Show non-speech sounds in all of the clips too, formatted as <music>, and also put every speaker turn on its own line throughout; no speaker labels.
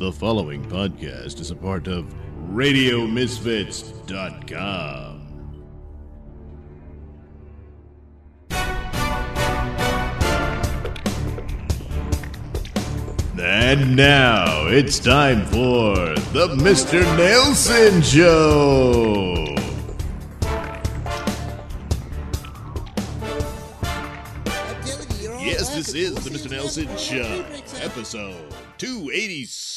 The following podcast is a part of RadioMisfits.com. And now it's time for the Mr. Nailsin Show. Yes, this is the Mr. Nailsin Show, episode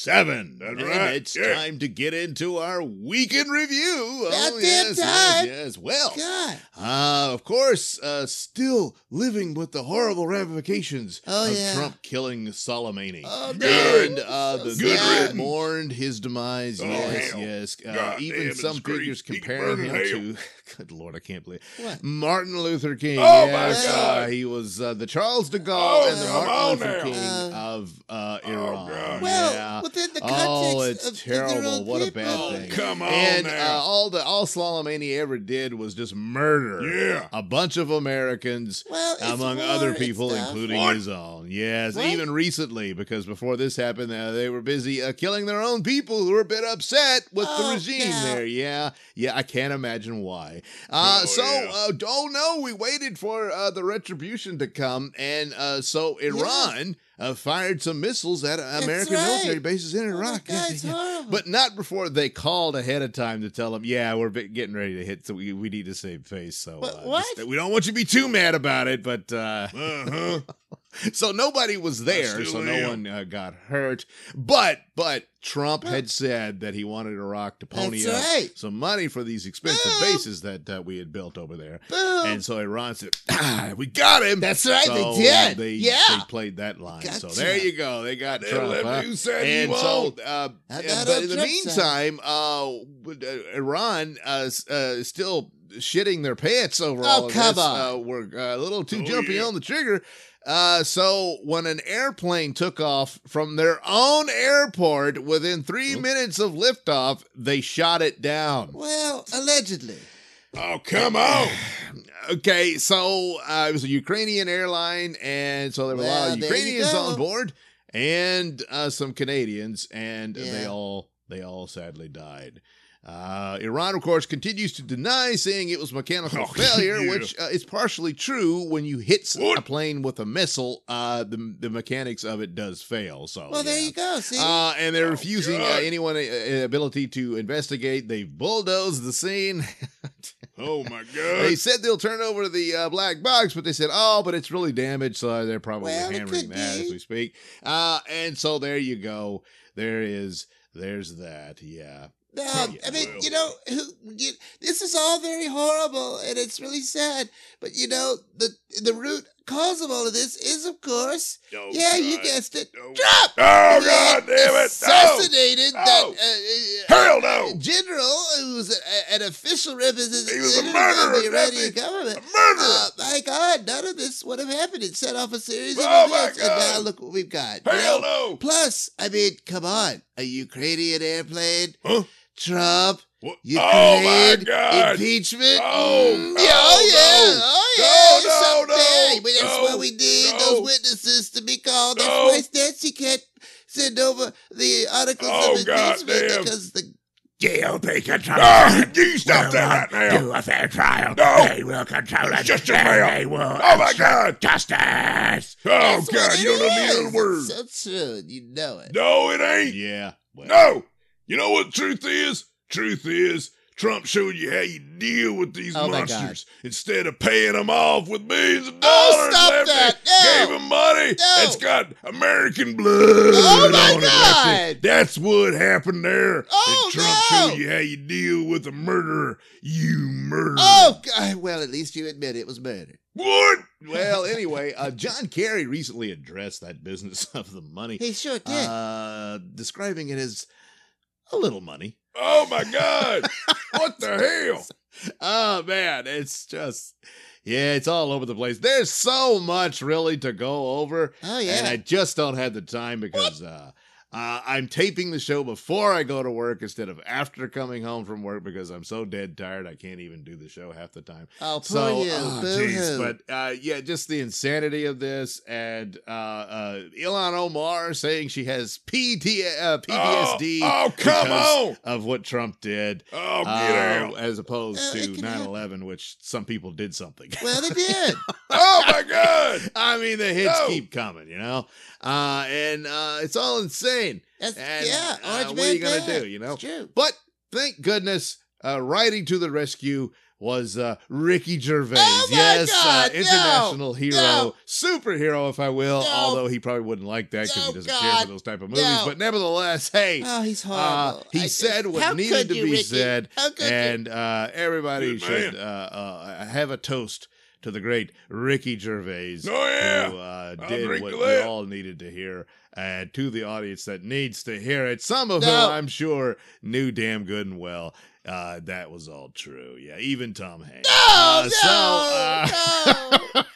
287.
That's
and
right,
it's
yeah.
time to get into our weekend review.
About
oh,
damn
yes,
time.
yes, yes. Well,
God.
uh, of course, uh, still living with the horrible ramifications
Oh,
of
yeah.
Trump killing Soleimani.
Oh, Good.
And uh, the
Good
mourned his demise.
Oh,
yes,
hell.
yes. Uh, even some figures comparing him
in
to, <laughs> good lord, I can't believe
What?
Martin Luther King.
Oh,
yes,
my God.
Uh, he was uh, the Charles de Gaulle
Oh,
and the Martin Luther
now.
King
Oh,
of uh,
Oh,
Iran.
God.
Well,
yeah.
Within the context
Oh, it's
of, of their
terrible.
own
What a
people.
bad
Oh,
thing.
come on
and
now.
uh, all the all Soleimani ever did was just murder
Yeah.
a bunch of Americans,
Well,
among other people, including
What?
his own. Yes,
What?
even recently, because before this happened, uh, they were busy uh, killing their own people who were a bit upset with the
Oh,
regime
yeah.
there. Yeah, yeah, I can't imagine why. Uh,
Oh,
so,
yeah.
uh, oh no, we waited for uh, the retribution to come, and uh, so Iran uh, fired some missiles at uh, American
right.
military bases in
Oh,
Iraq.
God,
Yeah,
it's
yeah.
horrible.
But not before they called ahead of time to tell them, yeah, we're getting ready to hit, so we, we need to save face. So
What-
uh,
what?
just- we don't want you to be too mad about it, but uh,
Uh-huh. <laughs> <laughs>
so nobody was there, so no
am.
one uh, got hurt. But but Trump had said that he wanted Iraq to pony
That's
up
right.
some money for these expensive
Boom.
bases that uh, we had built over there.
Boom.
And so Iran said, ah, "We got him."
That's right, they
So,
did.
They,
Yeah.
they played that line. So there you go. They got
They
Trump. huh?
you said
And
you
so, uh, but in the meantime, uh, uh, Iran is still shitting their pants over
Oh,
all of this. Uh, we're uh, a little too
Oh,
jumpy
yeah.
on the trigger. Uh, so when an airplane took off from their own airport within three minutes of liftoff, they shot it down.
well, allegedly.
Oh, come on.
Okay, so uh, it was a Ukrainian airline, and so there were a lot of Ukrainians on board, and uh, some Canadians, and they all they all sadly died. Uh, Iran, of course, continues to deny, saying it was mechanical
Oh, <laughs>
failure,
yeah.
which uh, is partially true. When you hit s- a
What?
plane with a missile, uh, the the mechanics of it does fail. So,
Well, there you go. See?
Uh, and they're
Oh,
refusing uh, anyone uh, ability to investigate. They've bulldozed the scene. <laughs>
Oh, my god!
They said they'll turn over the uh, black box, but they said, "Oh, but it's really damaged, so they're probably
Well,
hammering that
be.
as we speak." Uh, and so there you go. There is. There's that. Yeah.
No,
Yeah,
I mean, you know, who, you, this is all very horrible, and it's really sad. But you know, the the root cause of all of this is, of course,
Oh,
yeah, you guessed it,
Oh.
Trump.
Oh,
He
God damn it. No.
Assassinated
No.
that uh, uh,
Hell no.
general who was a, an official representative
He was a
of the Iranian government.
A murderer.
Uh, my God, none of this would have happened. It set off a series of
Oh,
events, and now look what we've got. you
Hell
know?
no.
Plus, I mean, come on, a Ukrainian airplane,
Huh?
Trump,
What?
Ukraine,
Oh, my God.
impeachment.
Oh,
Mm,
oh,
yeah, oh, yeah,
no.
oh, yeah.
No, no,
something
no,
But that's
no,
why we need
no.
those witnesses to be called. That's
No.
why Nancy can't send over the articles
Oh,
of impeachment
damn.
because the
GOP control.
Ah, you stop that right now.
Do a fair trial.
No.
They will control it.
Shut your
and. They will
Oh, my God.
justice.
Oh,
that's
God.
what
You don't know the other word.
So true. You know it.
No, it ain't.
Yeah. Well,
No. You know what truth is? Truth is Trump showed you how you deal with these
Oh,
monsters instead of paying them off with millions of
Oh,
dollars.
stop
left
that. No.
Gave them money.
No.
It's got American blood.
Oh, my
on it. That's. That's what happened there.
Oh,
and Trump
no.
showed you how you deal with a murderer. You murderer.
Oh, God. Well, at least you admit it was murder.
What?
well, anyway, uh, John Kerry recently addressed that business <laughs> of the money,
He sure did.
uh, describing it as a little money.
Oh, my God. what the hell? <laughs>
Oh man, it's just yeah, it's all over the place. There's so much really to go over,
oh,
and. I just don't have the time because uh
Uh, I'm taping the show before I go to work instead of after coming home from work because I'm so dead tired I can't even do the show half the time.
Oh, poor
So,
you.
oh,
Boo
jeez, but uh, yeah, just the insanity of this, and uh, uh, Ilhan Omar saying she has PT, uh, PTSD
Oh, oh, come
because
on.
of what Trump did,
Oh, get
uh,
out.
as opposed
Uh,
to 9/11, which some people did something.
well, they did. <laughs>
Oh, my God. <laughs>
I mean, the hits
No.
keep coming, you know, uh, and uh, it's all insane.
That's,
And,
yeah,
uh, what are you gonna
bad.
do, you know?
It's true.
But thank goodness, uh, riding to the rescue was uh, Ricky Gervais.
Oh my
yes,
God,
uh,
no,
international hero,
no.
superhero, if I will.
No.
Although he probably wouldn't like that because
No,
he doesn't care for those type of movies.
no.
But nevertheless, hey.
Oh, he's horrible.
Uh, he
I-
said what needed
could
to
you,
be
Ricky?
said,
How could
and uh, everybody
Good
should uh, uh, have a toast to the great Ricky Gervais,
Oh, yeah.
who uh, did what we all needed to hear, and to the audience that needs to hear it. Some of
No.
whom I'm sure knew damn good and well. Uh, that was all true. Yeah, even Tom Hanks.
No,
Uh,
no,
so,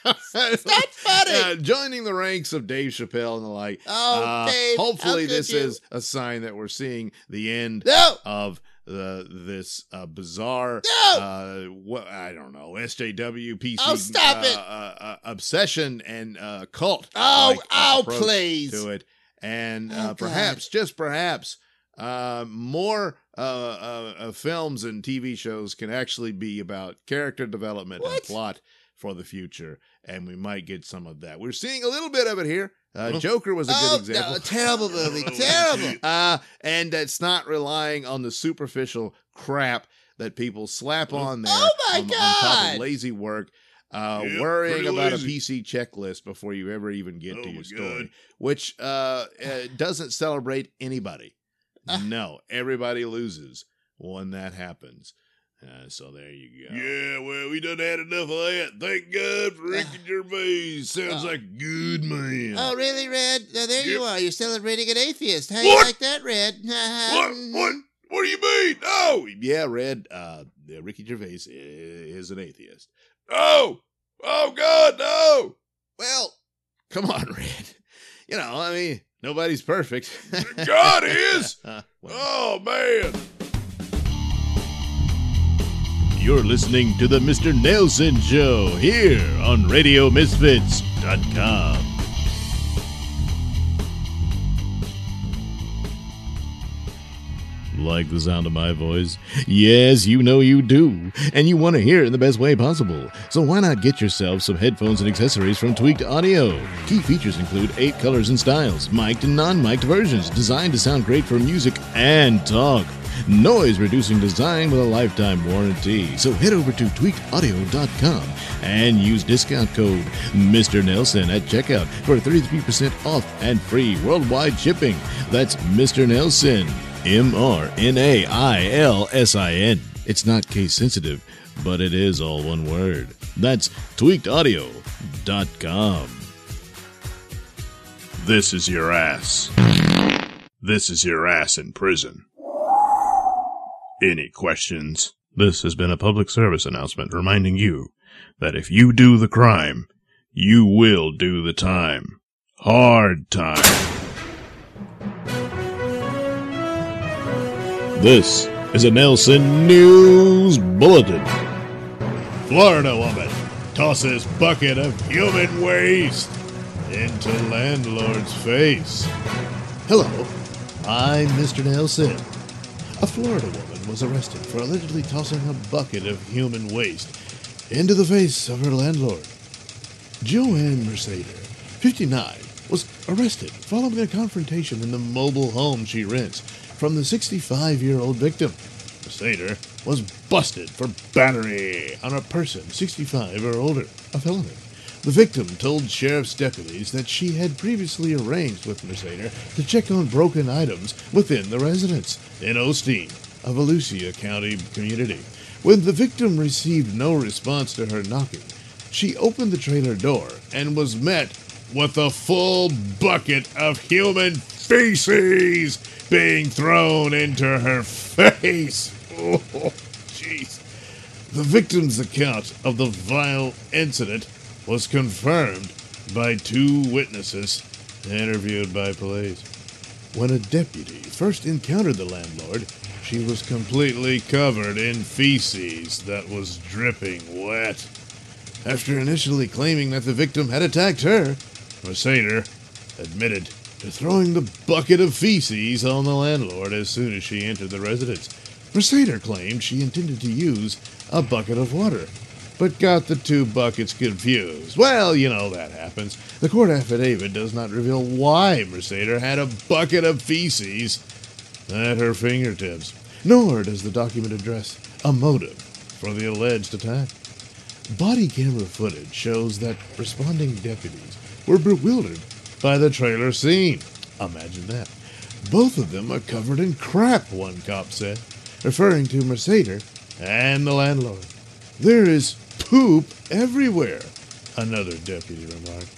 uh, <laughs>
It's not funny.
uh, joining the ranks of Dave Chappelle and the like.
Oh,
uh,
Dave, how
hopefully,
could
this
you?
is a sign that we're seeing the end
no,
of the this uh, bizarre
no.
uh what I don't know SJW PC
Oh, stop
uh,
it.
uh, uh, obsession and uh cult
oh,
uh,
oh, please.
to it and
Oh,
uh,
God.
perhaps just perhaps uh more uh, uh, uh films and TV shows can actually be about character development and plot for the future and we might get some of that we're seeing a little bit of it here uh, Joker was a
oh,
good example
no, terrible movie.
Oh, <laughs>
terrible.
uh, and that's not relying on the superficial crap that people slap on there
Oh my
on, on top
God.
of lazy work, uh,
Yeah,
worrying about
lazy.
a PC checklist before you ever even get
Oh
to your story,
God.
which uh, uh, doesn't celebrate anybody. <laughs> No, everybody loses when that happens. Uh, so there you go.
Yeah, well, we done had enough of that. Thank God for Ricky Gervais. Sounds
Oh.
like a good man.
Oh, really, Red? Now, there you are. You're celebrating an atheist. How you like that, Red? <laughs>
What? What? What do you mean? Oh,
Yeah, Red. Uh, yeah, Ricky Gervais is an atheist.
oh, oh, God, no.
Well, come on, <laughs> Red. You know, I mean, nobody's perfect.
God is.
Uh, <laughs> well,
Oh, man.
You're listening to the Mr. Nailsin Show here on RadioMisfits.com. Like the sound of my voice? Yes, you know you do. And you want to hear it in the best way possible. So why not get yourself some headphones and accessories from Tweaked Audio? Key features include eight colors and styles, mic'd and non mic'd versions, designed to sound great for music and talk. Noise reducing design with a lifetime warranty. So head over to tweakedaudio.com and use discount code Mr. Nailsin at checkout for 33% off and free worldwide shipping. That's Mr. Nailsin. M R N A I L S I N. It's not case sensitive, but it is all one word. That's tweakedaudio.com.
This is your ass. This is your ass in prison. Any questions?
This has been a public service announcement reminding you that if you do the crime, you will do the time. Hard time. This is a Nailsin News Bulletin. Florida woman tosses bucket of human waste into landlord's face. Hello, I'm Mr. Nailsin. A Florida woman was arrested for allegedly tossing a bucket of human waste into the face of her landlord. Joanne Mercader, 59, was arrested following a confrontation in the mobile home she rents from the 65 year old victim. Mercader was busted for battery on a person 65 or older, a felony. The victim told sheriff's deputies that she had previously arranged with Mercader to check on broken items within the residence in Osteen, a Volusia County community. When the victim received no response to her knocking, she opened the trailer door and was met with a full bucket of human feces being thrown into her face. <laughs> Oh, jeez. The victim's account of the vile incident was confirmed by two witnesses interviewed by police. When a deputy first encountered the landlord, she was completely covered in feces that was dripping wet. After initially claiming that the victim had attacked her, Mercader admitted to throwing the bucket of feces on the landlord as soon as she entered the residence. Mercader claimed she intended to use a bucket of water, but got the two buckets confused. Well, you know that happens. The court affidavit does not reveal why Mercader had a bucket of feces at her fingertips, nor does the document address a motive for the alleged attack. Body camera footage shows that responding deputies were bewildered by the trailer scene. Imagine that. Both of them are covered in crap, one cop said, referring to Mercader and the landlord. There is poop everywhere, another deputy remarked.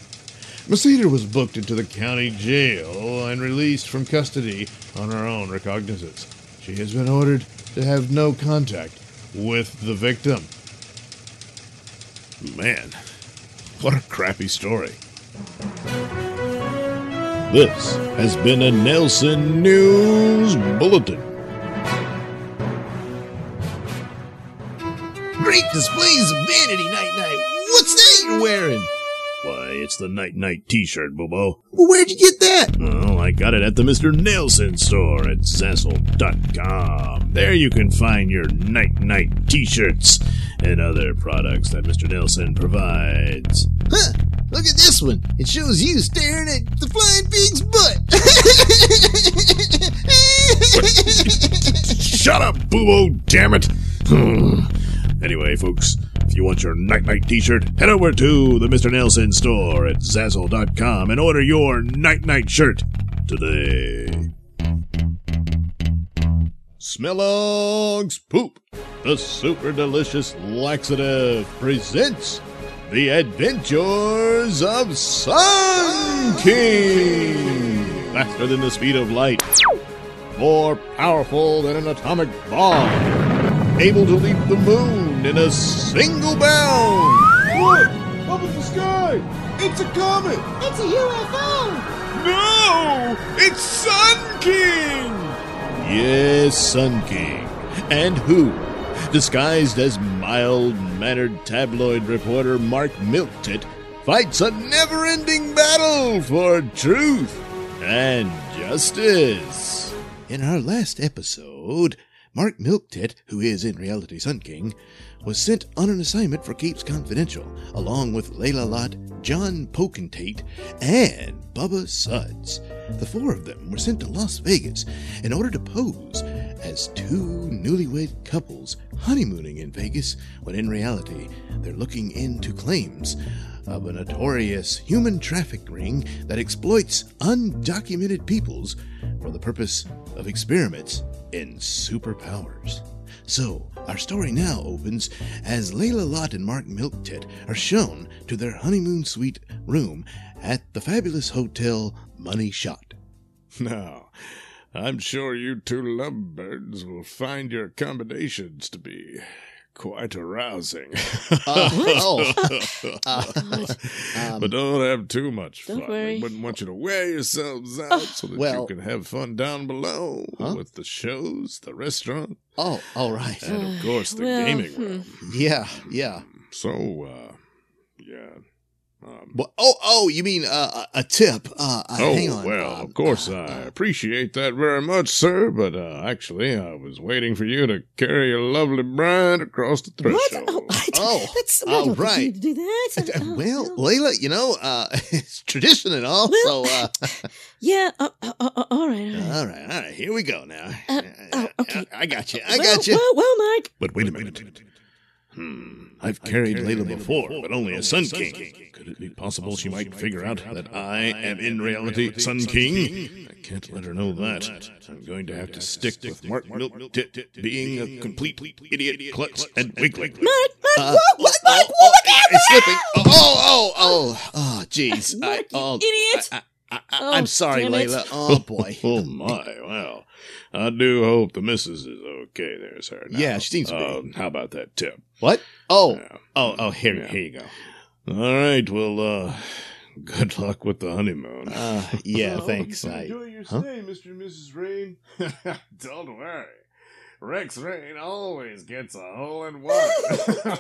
Mercader was booked into the county jail and released from custody on her own recognizance. She has been ordered to have no contact with the victim. Man, what a crappy story. This has been a Nailsin News Bulletin.
Great displays of vanity, Night Night. What's that you're wearing?
Why, it's the Night Night t-shirt, Bobo.
Well, where'd you get that?
Oh, I got it at the Mr. Nailsin store at Zazzle.com. There you can find your Night Night t-shirts and other products that Mr. Nailsin provides.
Huh, look at this one. It shows you staring at the flying pig's butt. <laughs>
Shut up, Boo-Boo, damn it! <laughs> anyway, folks, if you want your Night Night t-shirt, head over to the Mr. Nailsin store at Zazzle.com and order your Night Night shirt today. Smellogs Poop, the super delicious laxative, presents The Adventures of Sun King! Faster than the speed of light, more powerful than an atomic bomb, able to leap the moon in a single bound.
Look! Up in the sky! It's a comet!
It's a UFO!
No! It's Sun King!
Yes, Sun King. And who? Disguised as mild mannered tabloid reporter Mark Milktit fights a never ending battle for truth and justice. In our last episode, Mark Milktit, who is in reality Sun King, was sent on an assignment for Keeps Confidential, along with Layla Lott, John Potentate, and Bubba Suds. The four of them were sent to Las Vegas in order to pose as two newlywed couples honeymooning in Vegas, when in reality they're looking into claims of a notorious human traffic ring that exploits undocumented peoples for the purpose of experiments in superpowers. So, our story now opens as Layla Lott and Mark Milktit are shown to their honeymoon suite room at the fabulous hotel Money Shot. <laughs>
Now, I'm sure you two lovebirds will find your accommodations to be quite arousing.
Uh, oh, <laughs> uh, um,
but don't have too much
Don't
fun.
worry.
We wouldn't want you to wear yourselves out so that
well-
you can have fun down below
Huh?
with the shows, the restaurant,
oh, all right.
and of course the
well,
gaming
hmm.
room.
Yeah, yeah.
So, uh, yeah. Um,
Well, oh, oh, you mean uh, a a tip? Uh, uh,
oh,
hang on.
well,
uh,
of course,
uh,
I
uh,
appreciate that very much, sir, but uh, actually, I was waiting for you to carry your lovely bride across the
What?
threshold.
Oh, <laughs> I
Oh,
that's, I
oh,
don't you
right.
need to do that.
uh,
Oh,
well,
no.
Layla, you know, uh, <laughs> it's tradition and all.
Well-
so, uh, <laughs>
yeah, uh, uh, uh, all right, all right.
all right, all right. Here we go now.
Uh, oh, okay.
I, I got you. I
well,
got you.
Well, well, Mike.
But wait a minute. Hmm. I've carried Layla before, but only as Sun King. Could it be possible she might figure out that I am in reality Sun King? I can't let her know that. I'm going to have to stick with Mark Milktit being a complete idiot, klutz, and weakling.
Mike, Mike,
Uh,
whoa, what,
oh,
Mike,
oh,
whoa,
oh, it's slipping. Oh, oh, oh, oh, jeez. <laughs>
Mark,
oh,
idiot.
I, I,
Oh,
I'm sorry. Layla. Oh, boy. <laughs>
Oh my, well, I do hope the missus is okay there, sir. Now,
Yeah, she seems to be.
um, how about that tip?
What? Oh,
Yeah.
oh, oh, here,
Yeah.
here you go.
All right, well, uh,
good luck with the honeymoon.
Uh, yeah, thanks. I,
Enjoy your
huh?
stay, Mr. and Mrs. Rain. <laughs> Don't worry. Rex Rain always gets a hole in one. <laughs>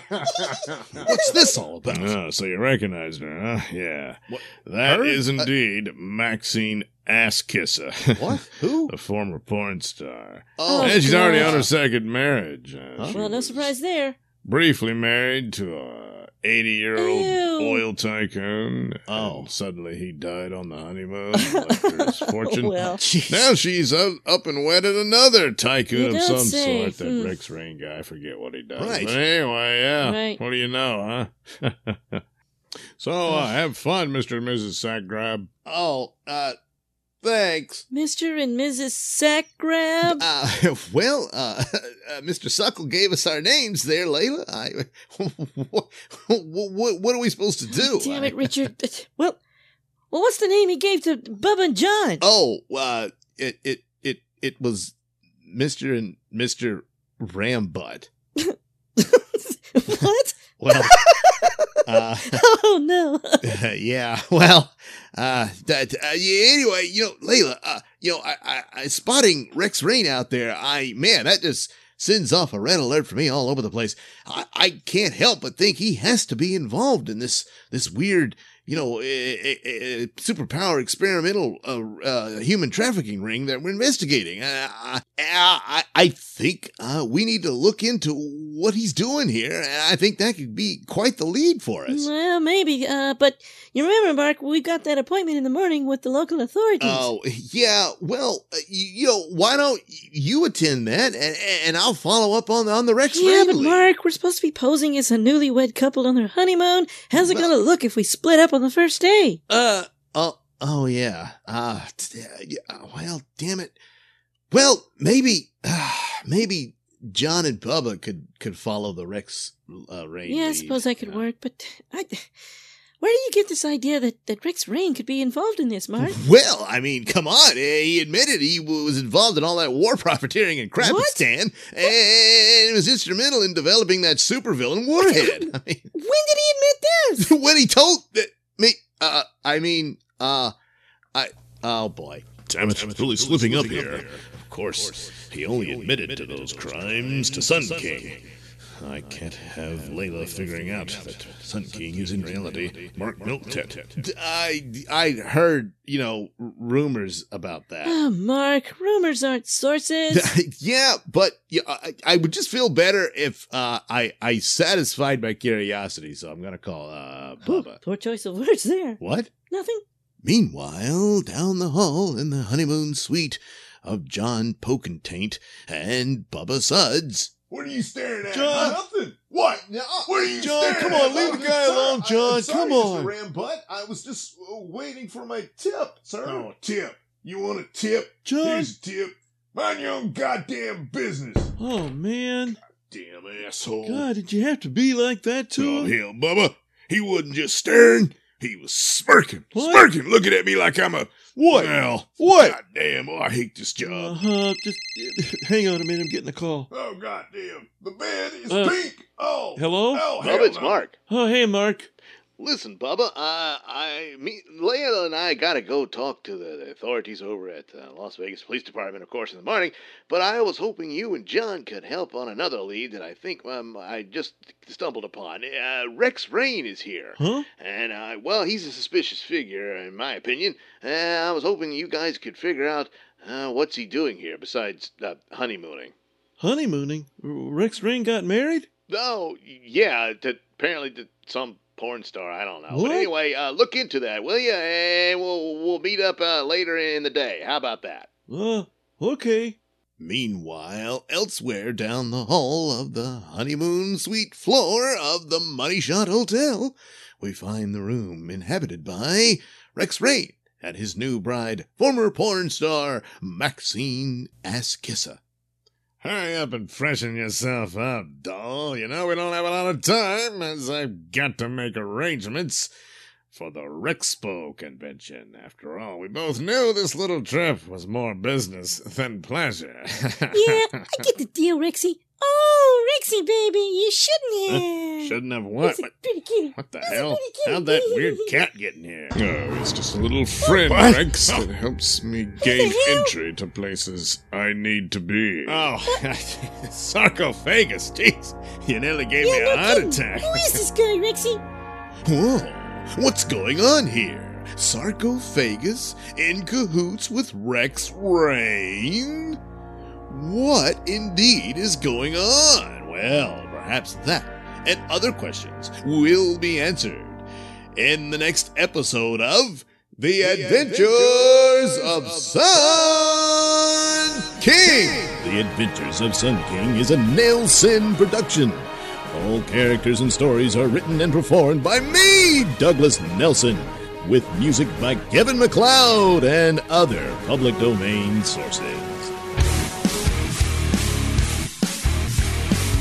What's this all about?
Oh, so you recognized her, huh? Yeah.
What,
That
her?
is
Uh,
indeed Maxine Asskisser. <laughs>
What? Who?
the former porn star.
Oh,
and she's already on her second marriage. Uh,
Huh?
Well, no surprise there.
Briefly married to a 80 year old oil tycoon.
Oh.
And suddenly he died on the honeymoon. <laughs> left his fortune.
Well, <laughs>
Now she's up, up and wedded another tycoon of some
say.
sort. That
Hmm.
Rex Rain guy, I forget what he does.
Right.
But anyway, yeah.
Right.
What do you know, huh? <laughs> so uh, have fun, Mr. and Mrs. Sackgrab.
Oh, uh, thanks.
Mr. and Mrs. Sackgrab.
Uh, <laughs> well, uh, <laughs> uh, Mr. Suckle gave us our names there, Layla. I, <laughs> what, what, what are we supposed to do?
Damn it, Richard. Well, well, what's the name he gave to Bubba and John?
Oh, uh, it, it, it, it was Mr. and Mr. Rambutt.
what?
Well, uh, <laughs>
Oh no. <laughs>
yeah, well, uh, that, uh, yeah, anyway, you know, Layla, uh, you know, I, I, I spotting Rex Rain out there. I, man, that just sends off a red alert for me all over the place. I, I can't help but think he has to be involved in this, this weird, you know, eh, eh, eh, superpower experimental, uh, uh, human trafficking ring that we're investigating. Uh, I, I, I think, uh, we need to look into what he's doing here. And I think that could be quite the lead for us.
Well, maybe. Uh, but you remember, Mark, we've got that appointment in the morning with the local authorities.
Oh, yeah. Well, uh, you, you know, why don't you attend that and, and I'll follow up on, on the Rex
yeah, but. Mark, we're supposed to be posing as a newlywed couple on their honeymoon. How's it
Well-
gonna look if we split up on the first day?
Uh, oh, oh, yeah. Uh, t- yeah, well, damn it. Well, maybe, uh, maybe John and Bubba could, could follow the Rex uh, Rain
yeah, I
lead,
suppose I could
know.
work, but I. Where do you get this idea that, that Rex Rain could be involved in this, Mark?
Well, I mean, come on. eh, He admitted he was involved in all that war profiteering in Krapistan and was instrumental in developing that supervillain warhead. <laughs> I mean,
when did he admit this? <laughs>
when he told me, uh, I mean, uh, I, oh boy.
Damn it, really slipping up here. Of course, he only admitted to those crimes to Sun King. I can't have Layla figuring out that Sun King is in reality Mark i
D- I, I heard, you know, rumors about that.
Oh, Mark, rumors aren't sources. <laughs>
yeah, but yeah, I, I would just feel better if uh, I, I satisfied my curiosity. So I'm gonna call uh,
Ooh,
Bubba.
poor choice of words there.
What?
Nothing.
Meanwhile, down the hall in the honeymoon suite of John Pokentaint and Bubba Suds.
What are you staring at?
John!
Nothing. What? What are you
John,
staring
come
at?
on, leave the guy
Sir,
alone, John,
I'm sorry,
come on.
Mr. Rambutt. I was just uh, waiting for my tip, sir. Oh, tip. You want a tip?
John?
Here's a tip. Mind your own goddamn business.
Oh, man.
Damn asshole.
God, did you have to be like that to
Oh,
him?
hell, Bubba. He wasn't just staring. He was smirking.
What?
Smirking, looking at me like I'm a...
What?
Well,
What?
Goddamn, oh, I hate this job.
Uh-huh, just hang on a minute, I'm getting a call.
Oh, goddamn. The bed is
Uh,
pink. Oh.
hello?
Oh,
Bubba,
hell
it's
no.
Mark.
Oh, hey, Mark.
Listen, Bubba, I, I, me, Layla and I gotta go talk to the, the authorities over at uh, Las Vegas Police Department, of course, in the morning. But I was hoping you and John could help on another lead that I think um, I just stumbled upon. Uh, Rex Rain is here.
Huh?
And, uh, well, he's a suspicious figure, in my opinion. Uh, I was hoping you guys could figure out uh, what's he doing here besides uh, honeymooning.
Honeymooning? Rex Rain got married?
Oh, yeah, to, apparently to some porn star. I don't know.
What?
But anyway, uh, look into that, will you? And we'll, we'll meet up uh, later in the day. How about that?
Uh, okay.
Meanwhile, elsewhere down the hall of the honeymoon suite floor of the Money Shot Hotel, we find the room inhabited by Rex Rain and his new bride, former porn star Maxine Asskisser.
Hurry up and freshen yourself up, doll. You know we don't have a lot of time, as I've got to make arrangements for the Rexpo convention. After all, we both knew this little trip was more business than pleasure. <laughs>
Yeah, I get the deal, Rexy. Oh, Rexy, baby, you shouldn't <laughs> have.
Shouldn't have what?
He's a
What,
kitty.
what the
He's a
hell?
pretty kitty.
How'd that weird cat get in here?
Oh, it's just a little friend,
What?
Rex, that helps me gain entry to places I need to be.
Oh, <laughs> sarcophagus. Jeez, you nearly gave
Yeah,
me a
no
heart
kidding.
attack.
Who is this guy, Rexy?
Whoa, what's going on here? Sarcophagus in cahoots with Rex Rain? What indeed is going on? Well, perhaps that and other questions will be answered in the next episode of The, Adventures, of Sun King.
The Adventures of Sun King is a Nailsin production. All characters and stories are written and performed by me, Douglas Nailsin, with music by Kevin MacLeod and other public domain sources.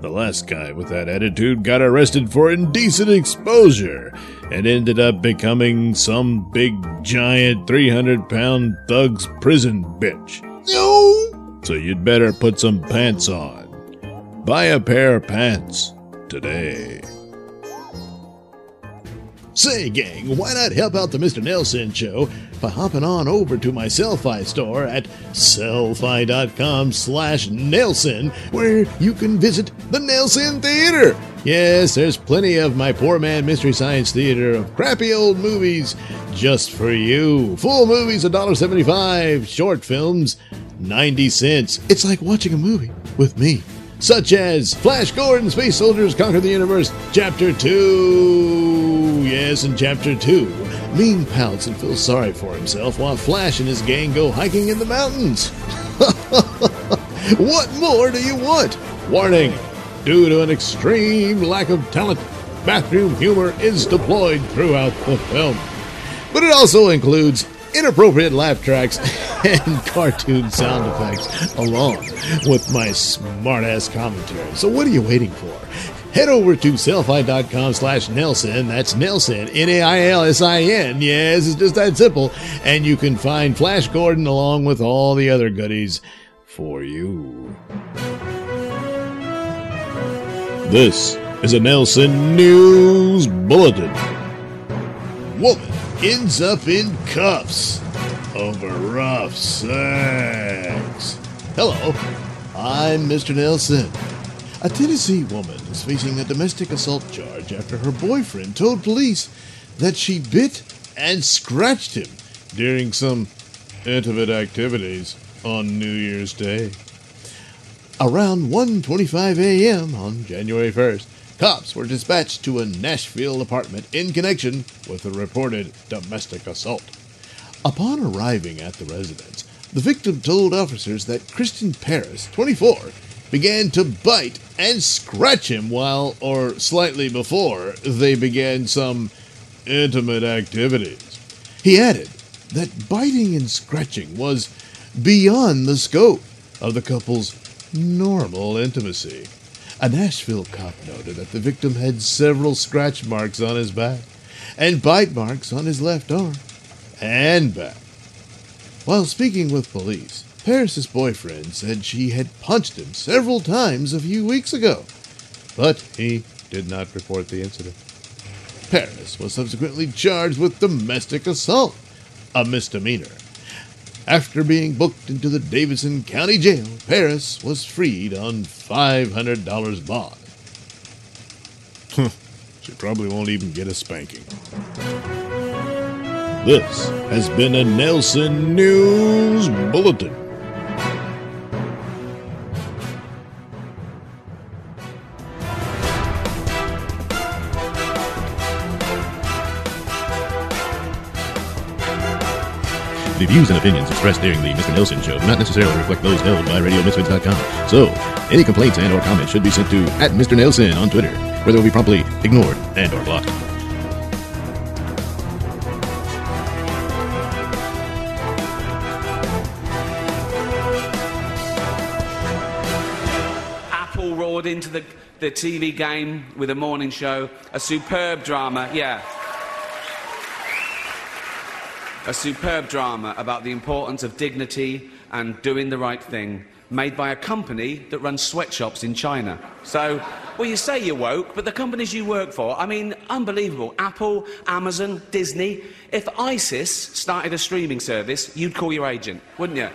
The last guy with that attitude got arrested for indecent exposure and ended up becoming some big giant 300 pound thug's prison bitch. No! So you'd better put some pants on. Buy a pair of pants today. Say, gang, why not help out the Mr. Nailsin show by hopping on over to my Sellfy store at sellfy.com slash Nailsin, where you can visit the Nailsin Theater. Yes, there's plenty of my poor man Mystery Science Theater of crappy old movies just for you. Full movies, $1.75. Short films, 90 cents. It's like watching a movie with me such as Flash Gordon, Space Soldiers Conquer the Universe, Chapter 2. Yes, in Chapter 2, Ming pouts and feels sorry for himself while Flash and his gang go hiking in the mountains. <laughs> what more do you want? Warning due to an extreme lack of talent, bathroom humor is deployed throughout the film. But it also includes inappropriate laugh tracks <laughs> and cartoon sound effects along with my smart-ass commentary. So what are you waiting for? Head over to sellfy.com slash Nailsin. That's Nailsin, N-A-I-L-S-I-N. Yes, it's just that simple. And you can find Flash Gordon along with all the other goodies for you. This is a Nailsin News Bulletin. Woman ends up in cuffs over rough sex. Hello, I'm Mr. Nailsin. A Tennessee woman is facing a domestic assault charge after her boyfriend told police that she bit and scratched him during some intimate activities on New Year's Day. Around 1:25 a.m. on January 1st, cops were dispatched to a Nashville apartment in connection with a reported domestic assault. Upon arriving at the residence, the victim told officers that Kristen Paris, 24, began to bite and scratch him while, or slightly before, they began some intimate activities. He added that biting and scratching was beyond the scope of the couple's normal intimacy. A Nashville cop noted that the victim had several scratch marks on his back and bite marks on his left arm and back. While speaking with police, Paris's boyfriend said she had punched him several times a few weeks ago, but he did not report the incident. Paris was subsequently charged with domestic assault, a misdemeanor. After being booked into the Davidson County Jail, Paris was freed on $500 bond. <laughs> she probably won't even get a spanking. This has been a Nailsin News Bulletin. The views and opinions expressed during the Mr. Nailsin Show do not necessarily reflect those held by RadioMisfits.com. So, any complaints and or comments should be sent to at Mr. Nailsin on Twitter. where they will be promptly ignored and or blocked.
Apple roared into the, the TV game with a morning show, a superb drama, yeah. A superb drama about the importance of dignity and doing the right thing, made by a company that runs sweatshops in China. So, well, you say you're woke, but the companies you work for, I mean, unbelievable. Apple, Amazon, Disney. If ISIS started a streaming service, you'd call your agent, wouldn't you?